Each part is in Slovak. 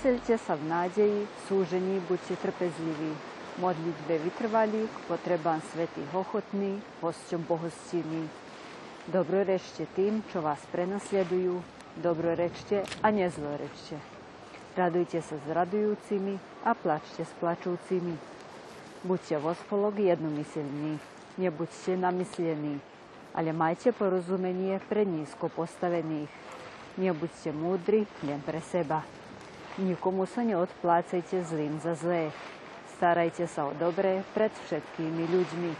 Veselte sa v nádeji, v súžení buďte trpezliví. Modlitbe vytrvalí, k potrebám svetých ochotní, hosťom bohostinní. Dobrorečte tým, čo vás prenasledujú, dobrorečte a nezlorečte. Radujte sa s radujúcimi a plačte s plačúcimi. Buďte vo spolok jednomyselní, nebuďte namyslení, ale majte porozumenie pre nízko postavených. Nebuďte múdri len pre seba. Nikomu sa neodplácajte zlým za zlé. Starajte sa o dobré pred všetkými ľuďmi.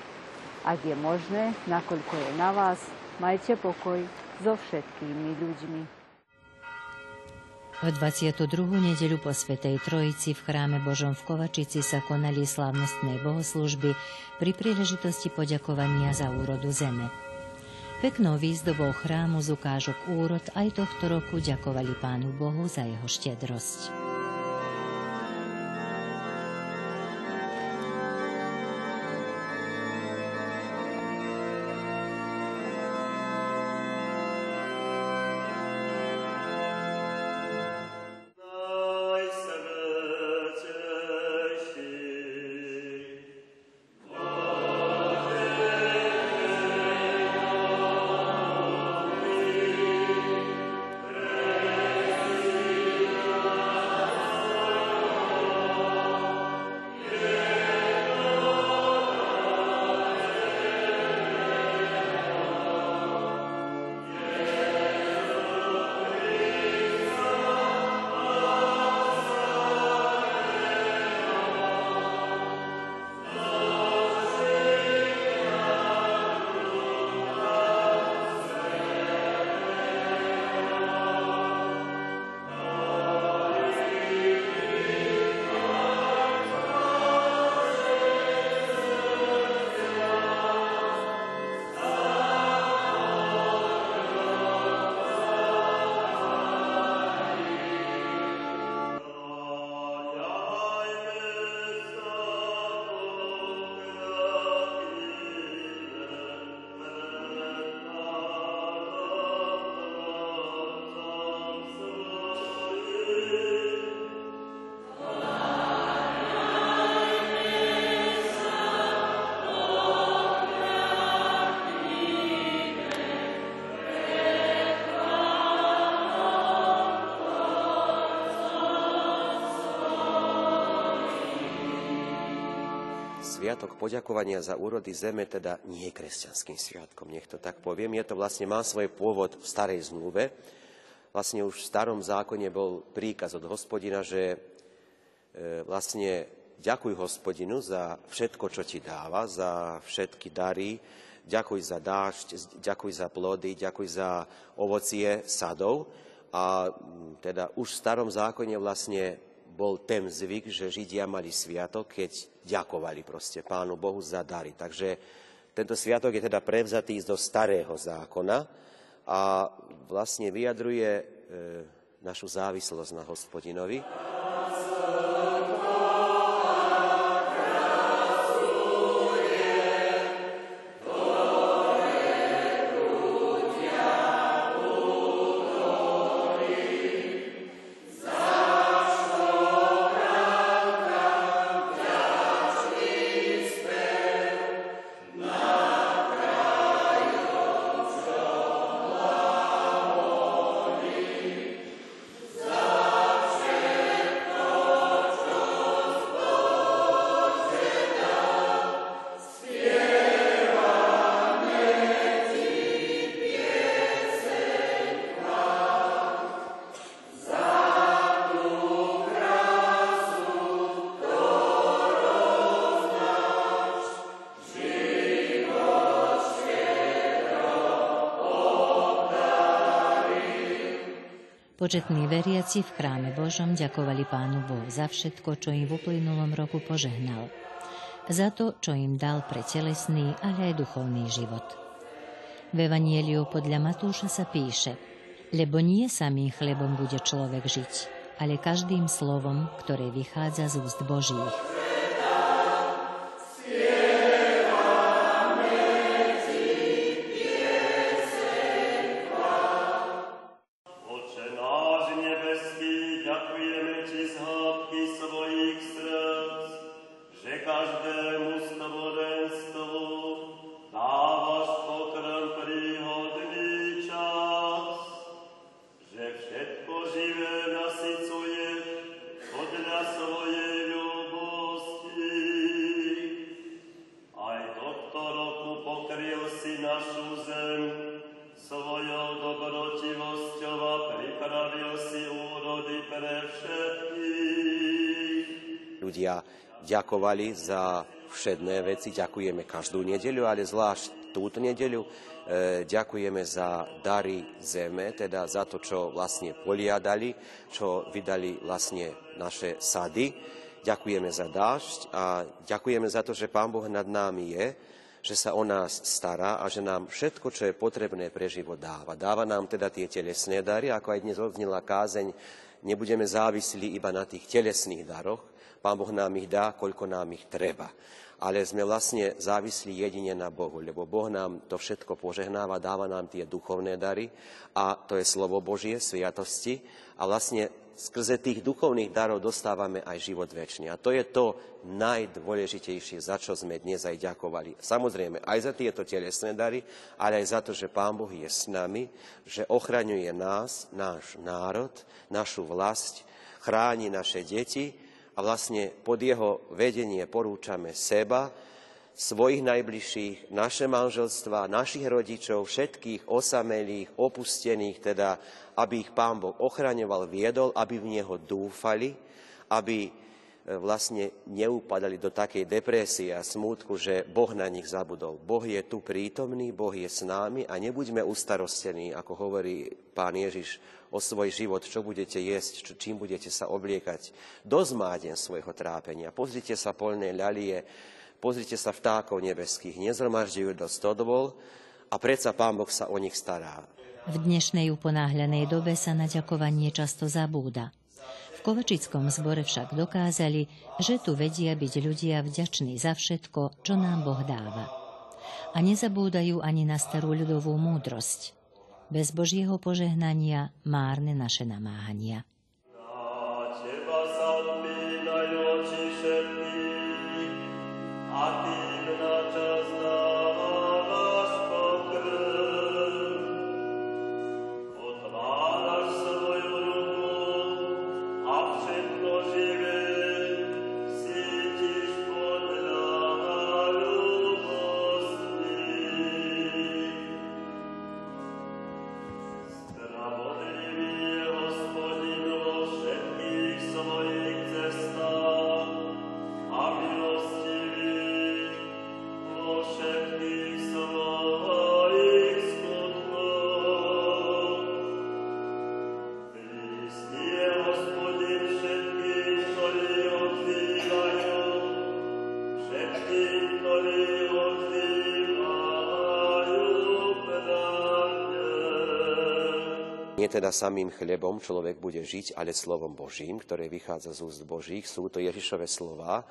Ak je možné, nakoľko je na vás, majte pokoj so všetkými ľuďmi. V 22. nedeľu po Svetej Trojici v chráme Božom v Kovačici sa konali slávnostné bohoslužby pri príležitosti poďakovania za úrodu zeme. Peknou výzdobou chrámu z ukážok úrod aj tohto roku ďakovali Pánu Bohu za jeho štedrosť. Sviatok poďakovania za úrody zeme teda nie je kresťanským sviatkom, nech to tak poviem. Je to vlastne, má svoj pôvod v starej zmluve. Vlastne už v starom zákone bol príkaz od hospodina, že e, vlastne ďakuj hospodinu za všetko, čo ti dáva, za všetky dary, ďakuj za dážď, ďakuj za plody, ďakuj za ovocie sadov. A teda už v starom zákone vlastne bol ten zvyk, že Židia mali sviatok, keď ďakovali proste Pánu Bohu za dary. Takže tento sviatok je teda prevzatý zo starého zákona a vlastne vyjadruje e, našu závislosť na hospodinovi. Početní veriaci v chráme Božom ďakovali Pánu Bohu za všetko, čo im v uplynulom roku požehnal. Za to, čo im dal pre telesný, ale aj duchovný život. V Evanieliu podľa Matúša sa píše Lebo nie samým chlebom bude človek žiť, ale každým slovom, ktoré vychádza z úst Božích. Ďakovali za všedné veci. Ďakujeme každú nedeľu, ale zvlášť túto nedeľu e, ďakujeme za dary zeme, teda za to, čo vlastne poliadali, čo vydali vlastne naše sady. Ďakujeme za dážď a ďakujeme za to, že Pán Boh nad námi je, že sa o nás stará a že nám všetko, čo je potrebné pre život dáva. Dáva nám teda tie telesné dary, ako aj dnes odznila kázeň, nebudeme závislí iba na tých telesných daroch, Pán Boh nám ich dá, koľko nám ich treba. Ale sme vlastne závislí jedine na Bohu, lebo Boh nám to všetko požehnáva, dáva nám tie duchovné dary a to je slovo Božie, sviatosti a vlastne skrze tých duchovných darov dostávame aj život väčší. A to je to najdôležitejšie, za čo sme dnes aj ďakovali. Samozrejme, aj za tieto telesné dary, ale aj za to, že Pán Boh je s nami, že ochraňuje nás, náš národ, našu vlast, chráni naše deti a vlastne pod jeho vedenie porúčame seba, svojich najbližších, naše manželstva, našich rodičov, všetkých osamelých, opustených, teda aby ich Pán Boh ochraňoval, viedol, aby v Neho dúfali, aby e, vlastne neupadali do takej depresie a smútku, že Boh na nich zabudol. Boh je tu prítomný, Boh je s námi a nebuďme ustarostení, ako hovorí pán Ježiš o svoj život, čo budete jesť, čo, čím budete sa obliekať. Dosť má deň svojho trápenia. Pozrite sa polné ľalie, pozrite sa vtákov nebeských, nezromažďujú do stodovol a predsa Pán Boh sa o nich stará. V dnešnej uponáhľanej dobe sa na ďakovanie často zabúda. V Kovačickom zbore však dokázali, že tu vedia byť ľudia vďační za všetko, čo nám Boh dáva. A nezabúdajú ani na starú ľudovú múdrosť. Bez Božieho požehnania márne naše namáhania. Teda samým chlebom človek bude žiť, ale slovom Božím, ktoré vychádza z úst Božích. Sú to Ježišové slova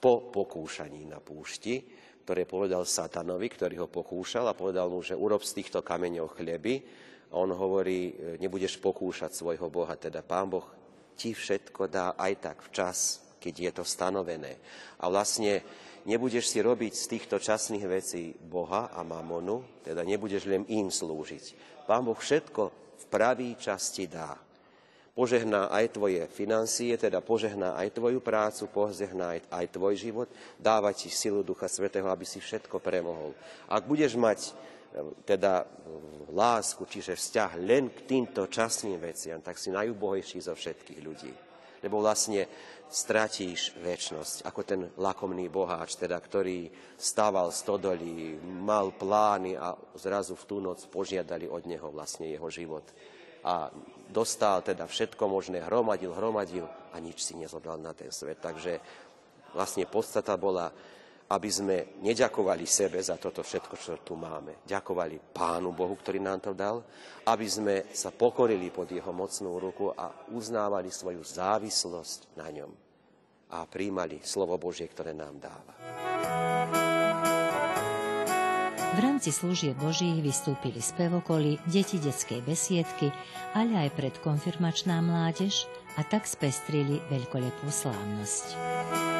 po pokúšaní na púšti, ktoré povedal satanovi, ktorý ho pokúšal a povedal mu, že urob z týchto kameňov chleby. A on hovorí, nebudeš pokúšať svojho Boha, teda Pán Boh ti všetko dá aj tak včas, keď je to stanovené. A vlastne nebudeš si robiť z týchto časných vecí Boha a mamonu, teda nebudeš len im slúžiť. Pán Boh všetko v pravý čas ti dá. Požehná aj tvoje financie, teda požehná aj tvoju prácu, požehná aj, tvoj život, dáva ti silu Ducha Svetého, aby si všetko premohol. Ak budeš mať e, teda e, lásku, čiže vzťah len k týmto časným veciam, tak si najúbohejší zo všetkých ľudí. Lebo vlastne stratíš väčnosť, ako ten lakomný boháč, teda, ktorý stával stodolí, mal plány a zrazu v tú noc požiadali od neho vlastne jeho život. a dostal teda všetko možné, hromadil, hromadil a nič si nezobral na ten svet. Takže vlastne podstata bola, aby sme neďakovali sebe za toto všetko, čo tu máme. Ďakovali Pánu Bohu, ktorý nám to dal, aby sme sa pokorili pod Jeho mocnú ruku a uznávali svoju závislosť na ňom a príjmali slovo Božie, ktoré nám dáva. V rámci služieb Božích vystúpili spevokoly, deti detskej besiedky, ale aj predkonfirmačná mládež a tak spestrili veľkolepú slávnosť.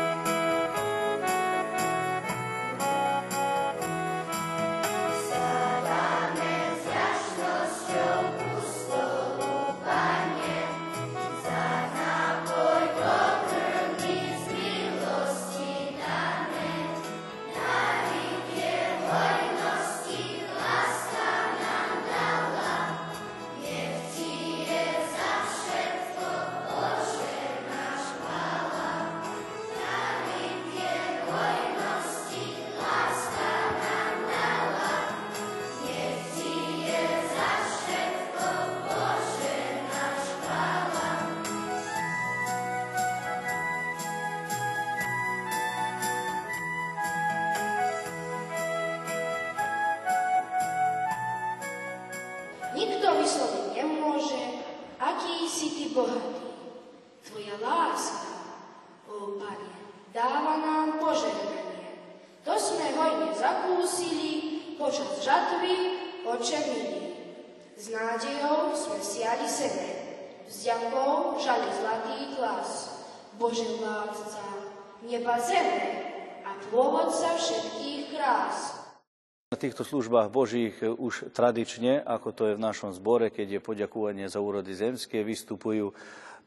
Týchto službách Božích už tradične, ako to je v našom zbore, keď je poďakovanie za úrody zemské, vystupujú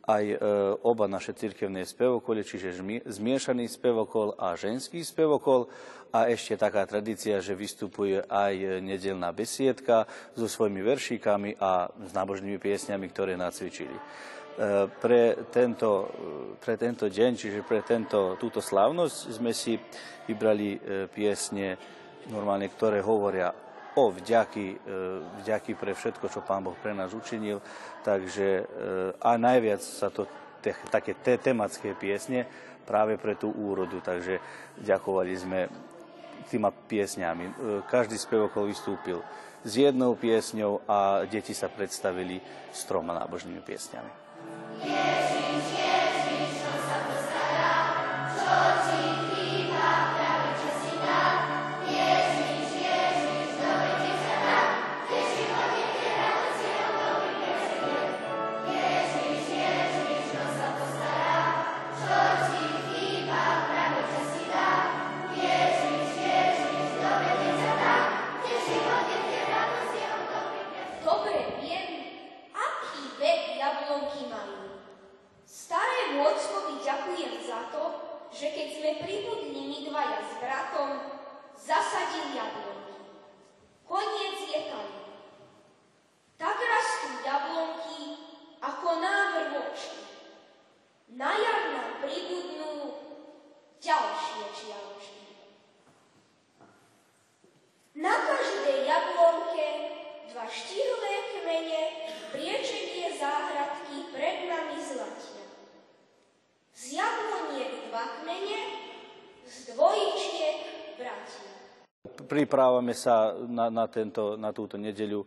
aj e, oba naše cirkevné spevokoly, čiže zmiešaný spevokol a ženský spevokol. A ešte taká tradícia, že vystupuje aj nedelná besiedka so svojimi veršíkami a s nábožnými piesňami, ktoré nacvičili. E, pre tento, pre tento deň, čiže pre tento, túto slávnosť sme si vybrali e, piesne normálne, ktoré hovoria o vďaky, e, vďaky pre všetko, čo Pán Boh pre nás učinil. Takže e, a najviac sa to te, také te, tematické piesne práve pre tú úrodu. Takže ďakovali sme týma piesňami. E, každý spevokol vystúpil s jednou piesňou a deti sa predstavili s troma nábožnými piesňami. Ježiš, pripravame sa na, na, tento, na túto nedeľu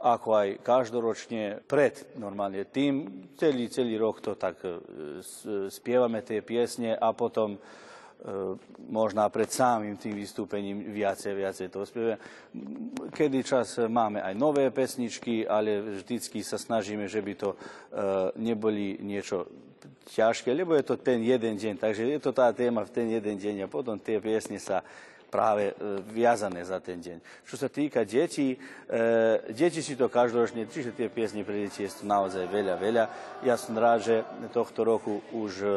ako aj každoročne pred normálne tým. Celý, celý rok to tak e, spievame tie piesne a potom e, možná pred samým tým vystúpením viacej, viacej to spievame. Kedy čas máme aj nové pesničky, ale vždycky sa snažíme, že by to e, neboli niečo ťažké, lebo je to ten jeden deň, takže je to tá téma v ten jeden deň a potom tie piesne sa práve e, viazané za ten deň. Čo sa týka detí, e, deti si to každoročne, čiže tie piesne pre deti je naozaj veľa, veľa. Ja som rád, že tohto roku už e,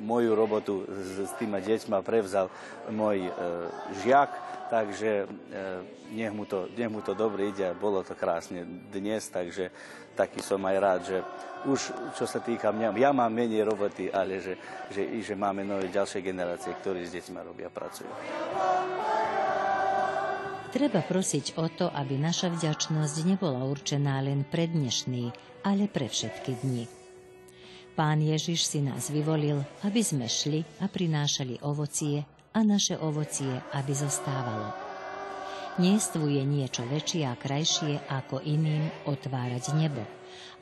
moju robotu s, s týma deťma prevzal môj e, žiak, takže e, nech, mu to, nech mu to dobre ide bolo to krásne dnes, takže taký som aj rád, že už čo sa týka mňa, ja mám menej roboty, ale že, že, že máme nové ďalšie generácie, ktorí s deťmi robia, pracujú. Treba prosiť o to, aby naša vďačnosť nebola určená len pre dnešný, ale pre všetky dni. Pán Ježiš si nás vyvolil, aby sme šli a prinášali ovocie a naše ovocie, aby zostávalo. Niestvuje niečo väčšie a krajšie ako iným otvárať nebo,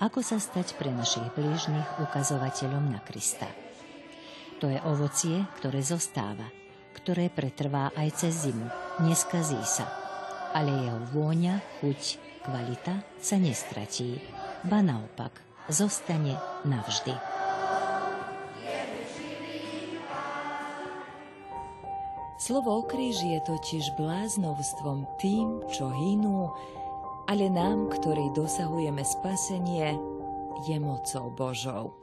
ako sa stať pre našich blížnych ukazovateľom na Krista. To je ovocie, ktoré zostáva, ktoré pretrvá aj cez zimu, neskazí sa ale jeho vôňa, chuť, kvalita sa nestratí, ba naopak, zostane navždy. Slovo o kríži je totiž bláznovstvom tým, čo hynú, ale nám, ktorí dosahujeme spasenie, je mocou Božou.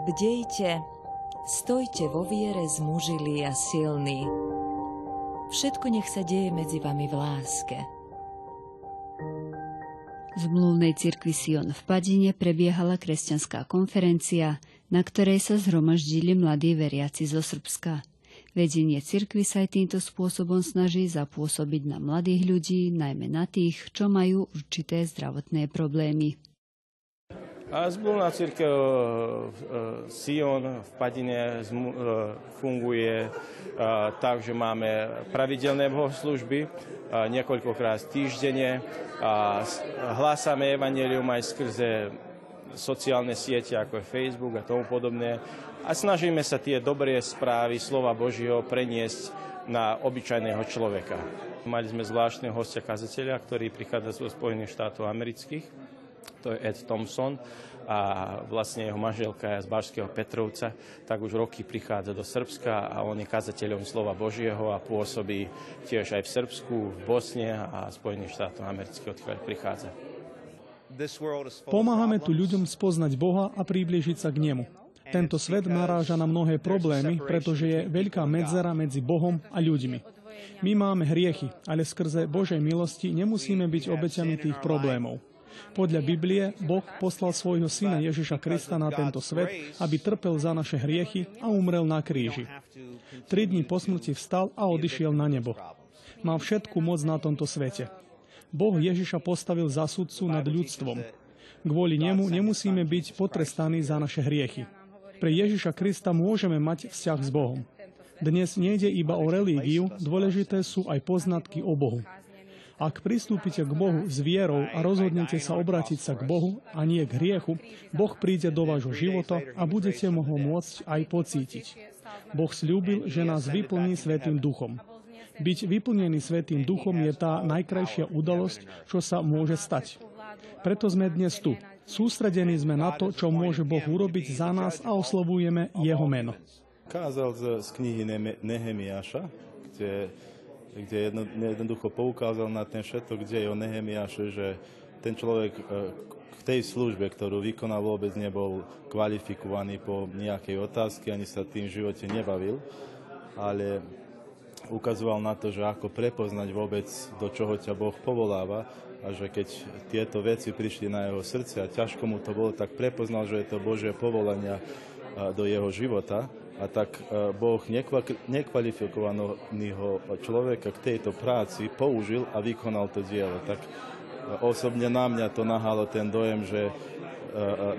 Bdejte, stojte vo viere zmužili a silní. Všetko nech sa deje medzi vami v láske. V mluvnej cirkvi Sion v Padine prebiehala kresťanská konferencia, na ktorej sa zhromaždili mladí veriaci zo Srbska. Vedenie cirkvi sa aj týmto spôsobom snaží zapôsobiť na mladých ľudí, najmä na tých, čo majú určité zdravotné problémy. A zborná církev e, Sion v Padine e, funguje. E, tak, že máme pravidelné bohoslužby niekoľkokrát týždenne. Hlásame evanelium aj skrze sociálne siete ako je Facebook a tomu podobné a snažíme sa tie dobré správy slova Božieho preniesť na obyčajného človeka. Mali sme zvláštneho hostia kazateľa, ktorý prichádza zo Spojených štátov amerických to je Ed Thompson a vlastne jeho manželka je z Bažského Petrovca, tak už roky prichádza do Srbska a on je kazateľom slova Božieho a pôsobí tiež aj v Srbsku, v Bosne a Spojených štátoch amerických, odkiaľ prichádza. Pomáhame tu ľuďom spoznať Boha a priblížiť sa k Nemu. Tento svet naráža na mnohé problémy, pretože je veľká medzera medzi Bohom a ľuďmi. My máme hriechy, ale skrze Božej milosti nemusíme byť obeťami tých problémov. Podľa Biblie Boh poslal svojho syna Ježiša Krista na tento svet, aby trpel za naše hriechy a umrel na kríži. Tri dní po smrti vstal a odišiel na nebo. Má všetku moc na tomto svete. Boh Ježiša postavil za sudcu nad ľudstvom. Kvôli nemu nemusíme byť potrestaní za naše hriechy. Pre Ježiša Krista môžeme mať vzťah s Bohom. Dnes nejde iba o relígiu, dôležité sú aj poznatky o Bohu. Ak pristúpite k Bohu s vierou a rozhodnete sa obrátiť sa k Bohu a nie k hriechu, Boh príde do vášho života a budete ho môcť aj pocítiť. Boh slúbil, že nás vyplní Svetým duchom. Byť vyplnený Svetým duchom je tá najkrajšia udalosť, čo sa môže stať. Preto sme dnes tu. Sústredení sme na to, čo môže Boh urobiť za nás a oslovujeme Jeho meno. Kázal z knihy Nehemiáša, kde kde jedno, jednoducho poukázal na ten všetko, kde je o Nehemiaše, že ten človek e, v tej službe, ktorú vykonal, vôbec nebol kvalifikovaný po nejakej otázke, ani sa tým v živote nebavil, ale ukazoval na to, že ako prepoznať vôbec, do čoho ťa Boh povoláva a že keď tieto veci prišli na jeho srdce a ťažko mu to bolo, tak prepoznal, že je to Božie povolania do jeho života a tak Boh nekvalifikovaného človeka k tejto práci použil a vykonal to dielo. Tak osobne na mňa to nahalo ten dojem, že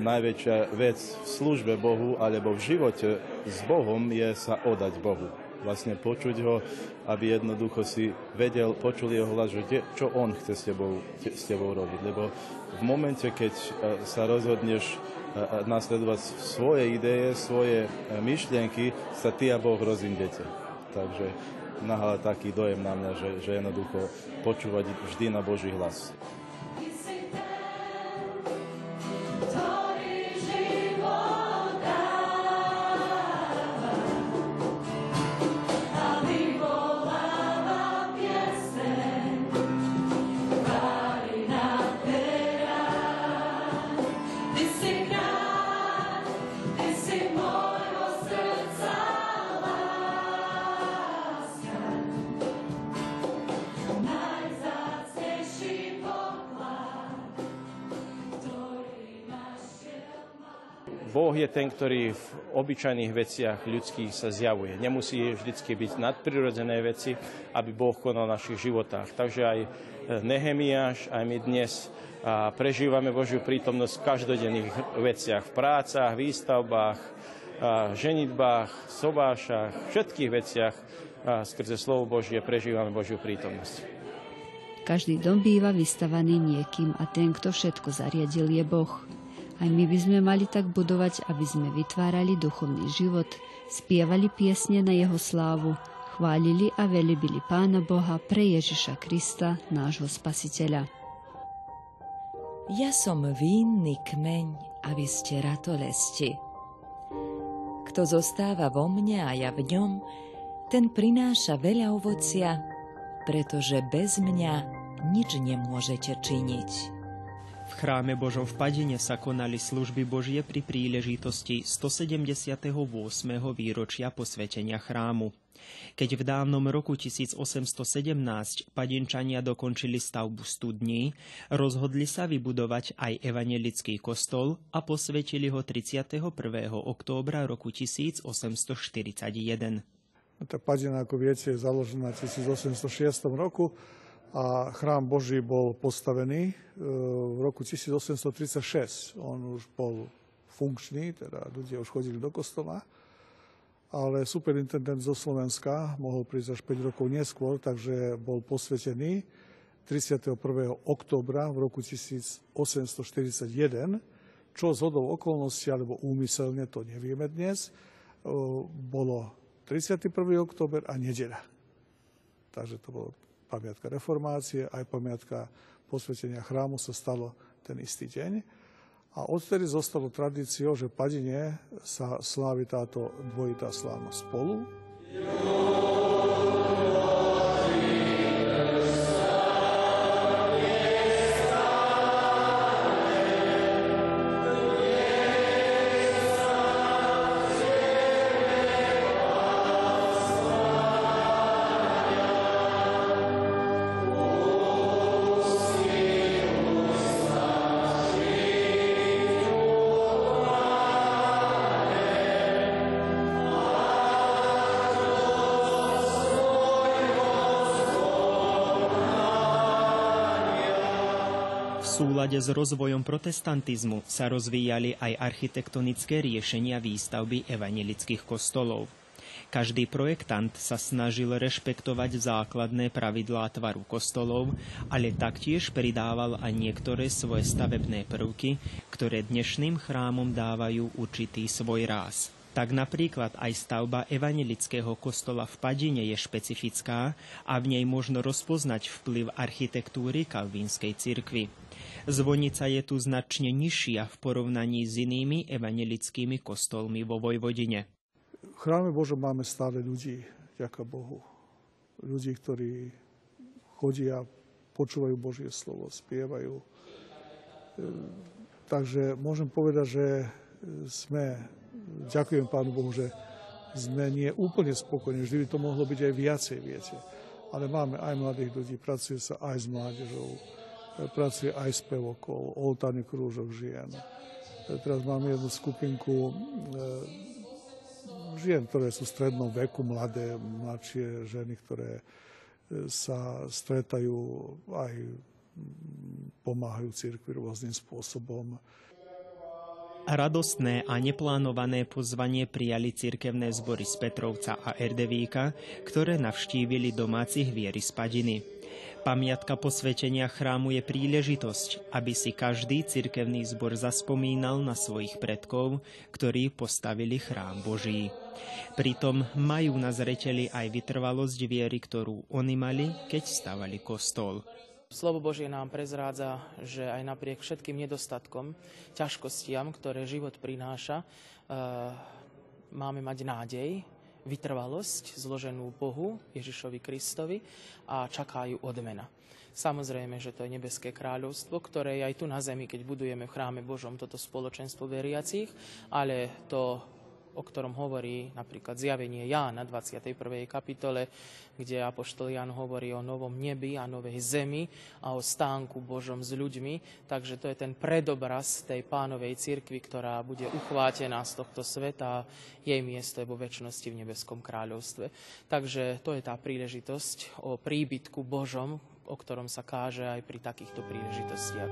najväčšia vec v službe Bohu alebo v živote s Bohom je sa odať Bohu. Vlastne počuť ho, aby jednoducho si vedel, počul jeho hlas, že čo on chce s tebou, s tebou robiť. Lebo v momente, keď sa rozhodneš nasledovať svoje ideje, svoje myšlienky, sa ty a Boh rozindete. Takže nahala taký dojem na mňa, že, že jednoducho počúvať vždy na Boží hlas. Ten, ktorý v obyčajných veciach ľudských sa zjavuje. Nemusí vždycky byť nadprirodzené veci, aby Boh konal v našich životách. Takže aj Nehemiáš, aj my dnes prežívame Božiu prítomnosť v každodenných veciach, v prácach, výstavbách, ženitbách, sobášach, všetkých veciach skrze slovo Božie prežívame Božiu prítomnosť. Každý dom býva vystavaný niekým a ten, kto všetko zariadil, je Boh. Aj my by sme mali tak budovať, aby sme vytvárali duchovný život, spievali piesne na jeho slávu, chválili a velebili Pána Boha pre Ježiša Krista, nášho Spasiteľa. Ja som vínny kmeň a vy ste ratolesti. Kto zostáva vo mne a ja v ňom, ten prináša veľa ovocia, pretože bez mňa nič nemôžete činiť. V chráme Božom v Padine sa konali služby Božie pri príležitosti 178. výročia posvetenia chrámu. Keď v dávnom roku 1817 padinčania dokončili stavbu studní, rozhodli sa vybudovať aj evanelický kostol a posvetili ho 31. októbra roku 1841. Tá padina, ako viete, je založená v 1806 roku a chrám Boží bol postavený v roku 1836. On už bol funkčný, teda ľudia už chodili do kostola ale superintendent zo Slovenska mohol prísť až 5 rokov neskôr, takže bol posvetený 31. oktobra v roku 1841, čo z hodou okolností alebo úmyselne, to nevieme dnes, bolo 31. október a nedeľa. Takže to bolo pamiatka reformácie, aj pamiatka posvetenia chrámu sa stalo ten istý deň. A odtedy zostalo tradíciou, že Padine sa slávi táto dvojitá slávnosť spolu. Súlade s rozvojom protestantizmu sa rozvíjali aj architektonické riešenia výstavby evanelických kostolov. Každý projektant sa snažil rešpektovať základné pravidlá tvaru kostolov, ale taktiež pridával aj niektoré svoje stavebné prvky, ktoré dnešným chrámom dávajú určitý svoj ráz. Tak napríklad aj stavba evanelického kostola v Padine je špecifická a v nej možno rozpoznať vplyv architektúry kalvínskej cirkvy. Zvonica je tu značne nižšia v porovnaní s inými evanelickými kostolmi vo Vojvodine. V chráme Božom máme stále ľudí, ďaká Bohu. Ľudí, ktorí chodia, počúvajú Božie slovo, spievajú. E, takže môžem povedať, že sme, ďakujem Pánu Bohu, že sme nie úplne spokojní. Vždy by to mohlo byť aj viacej, viete. Ale máme aj mladých ľudí, pracuje sa aj s mládežou, pracuje aj s pevokol, oltárny krúžok žien. Teraz máme jednu skupinku žien, ktoré sú v strednom veku, mladé, mladšie ženy, ktoré sa stretajú aj pomáhajú cirkvi rôznym spôsobom. Radostné a neplánované pozvanie prijali cirkevné zbory z Petrovca a Erdevíka, ktoré navštívili domácich viery z Padiny. Pamiatka posvetenia chrámu je príležitosť, aby si každý cirkevný zbor zaspomínal na svojich predkov, ktorí postavili chrám Boží. Pritom majú na zreteli aj vytrvalosť viery, ktorú oni mali, keď stavali kostol. Slovo Božie nám prezrádza, že aj napriek všetkým nedostatkom, ťažkostiam, ktoré život prináša, eh, máme mať nádej, vytrvalosť zloženú Bohu, Ježišovi Kristovi a čakajú odmena. Samozrejme, že to je nebeské kráľovstvo, ktoré je aj tu na zemi, keď budujeme v chráme Božom toto spoločenstvo veriacich, ale to o ktorom hovorí napríklad zjavenie Jána 21. kapitole, kde Apoštol Ján hovorí o novom nebi a novej zemi a o stánku Božom s ľuďmi. Takže to je ten predobraz tej pánovej cirkvi, ktorá bude uchvátená z tohto sveta a jej miesto je vo väčšnosti v nebeskom kráľovstve. Takže to je tá príležitosť o príbytku Božom, o ktorom sa káže aj pri takýchto príležitostiach.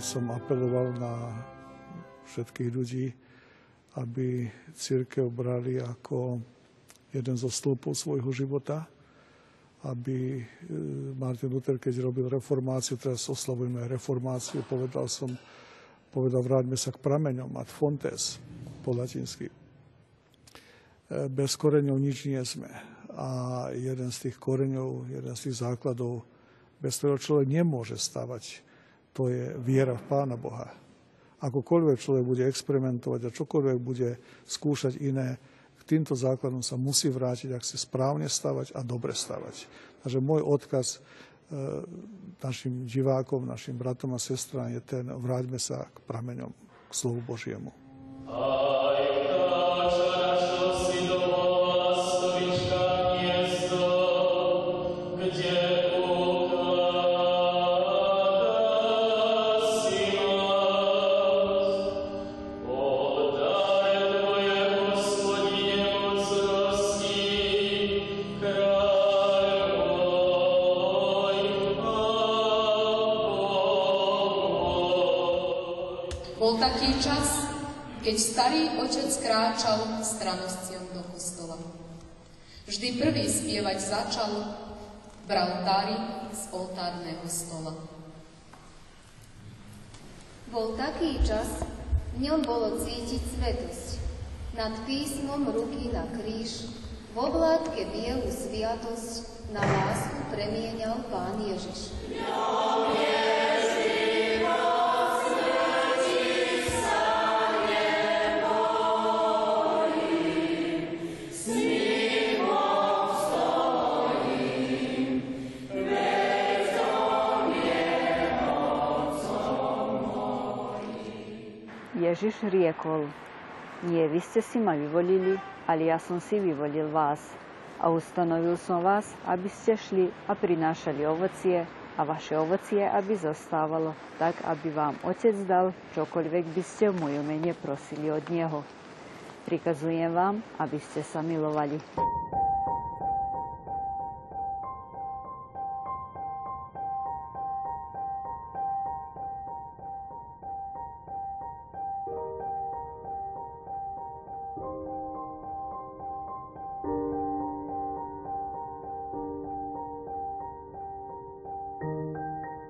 Som apeloval na všetkých ľudí, aby církev brali ako jeden zo stĺpov svojho života, aby e, Martin Luther, keď robil reformáciu, teraz oslavujeme reformáciu, povedal som, povedal, vráťme sa k prameňom, ad fontes, po latinsky. E, bez koreňov nič nie sme. A jeden z tých koreňov, jeden z tých základov, bez ktorého človek nemôže stavať to je viera v Pána Boha. Akokoľvek človek bude experimentovať a čokoľvek bude skúšať iné, k týmto základom sa musí vrátiť, ak chce správne stavať a dobre stavať. Takže môj odkaz e, našim divákom, našim bratom a sestrám je ten, vráťme sa k prameňom, k slovu Božiemu. Keď starý otec kráčal stranostciom do kostola. Vždy prvý spievať začal, bral dary z oltárneho stola. Bol taký čas, v ňom bolo cítiť svetosť. Nad písmom ruky na kríž, v oblátke bielu sviatosť na lásku premienial Pán Ježiš. Ježiš riekol, nie vy ste si ma vyvolili, ale ja som si vyvolil vás. A ustanovil som vás, aby ste šli a prinášali ovocie a vaše ovocie, aby zostávalo, tak aby vám Otec dal čokoľvek by ste v mojom mene prosili od Neho. Prikazujem vám, aby ste sa milovali.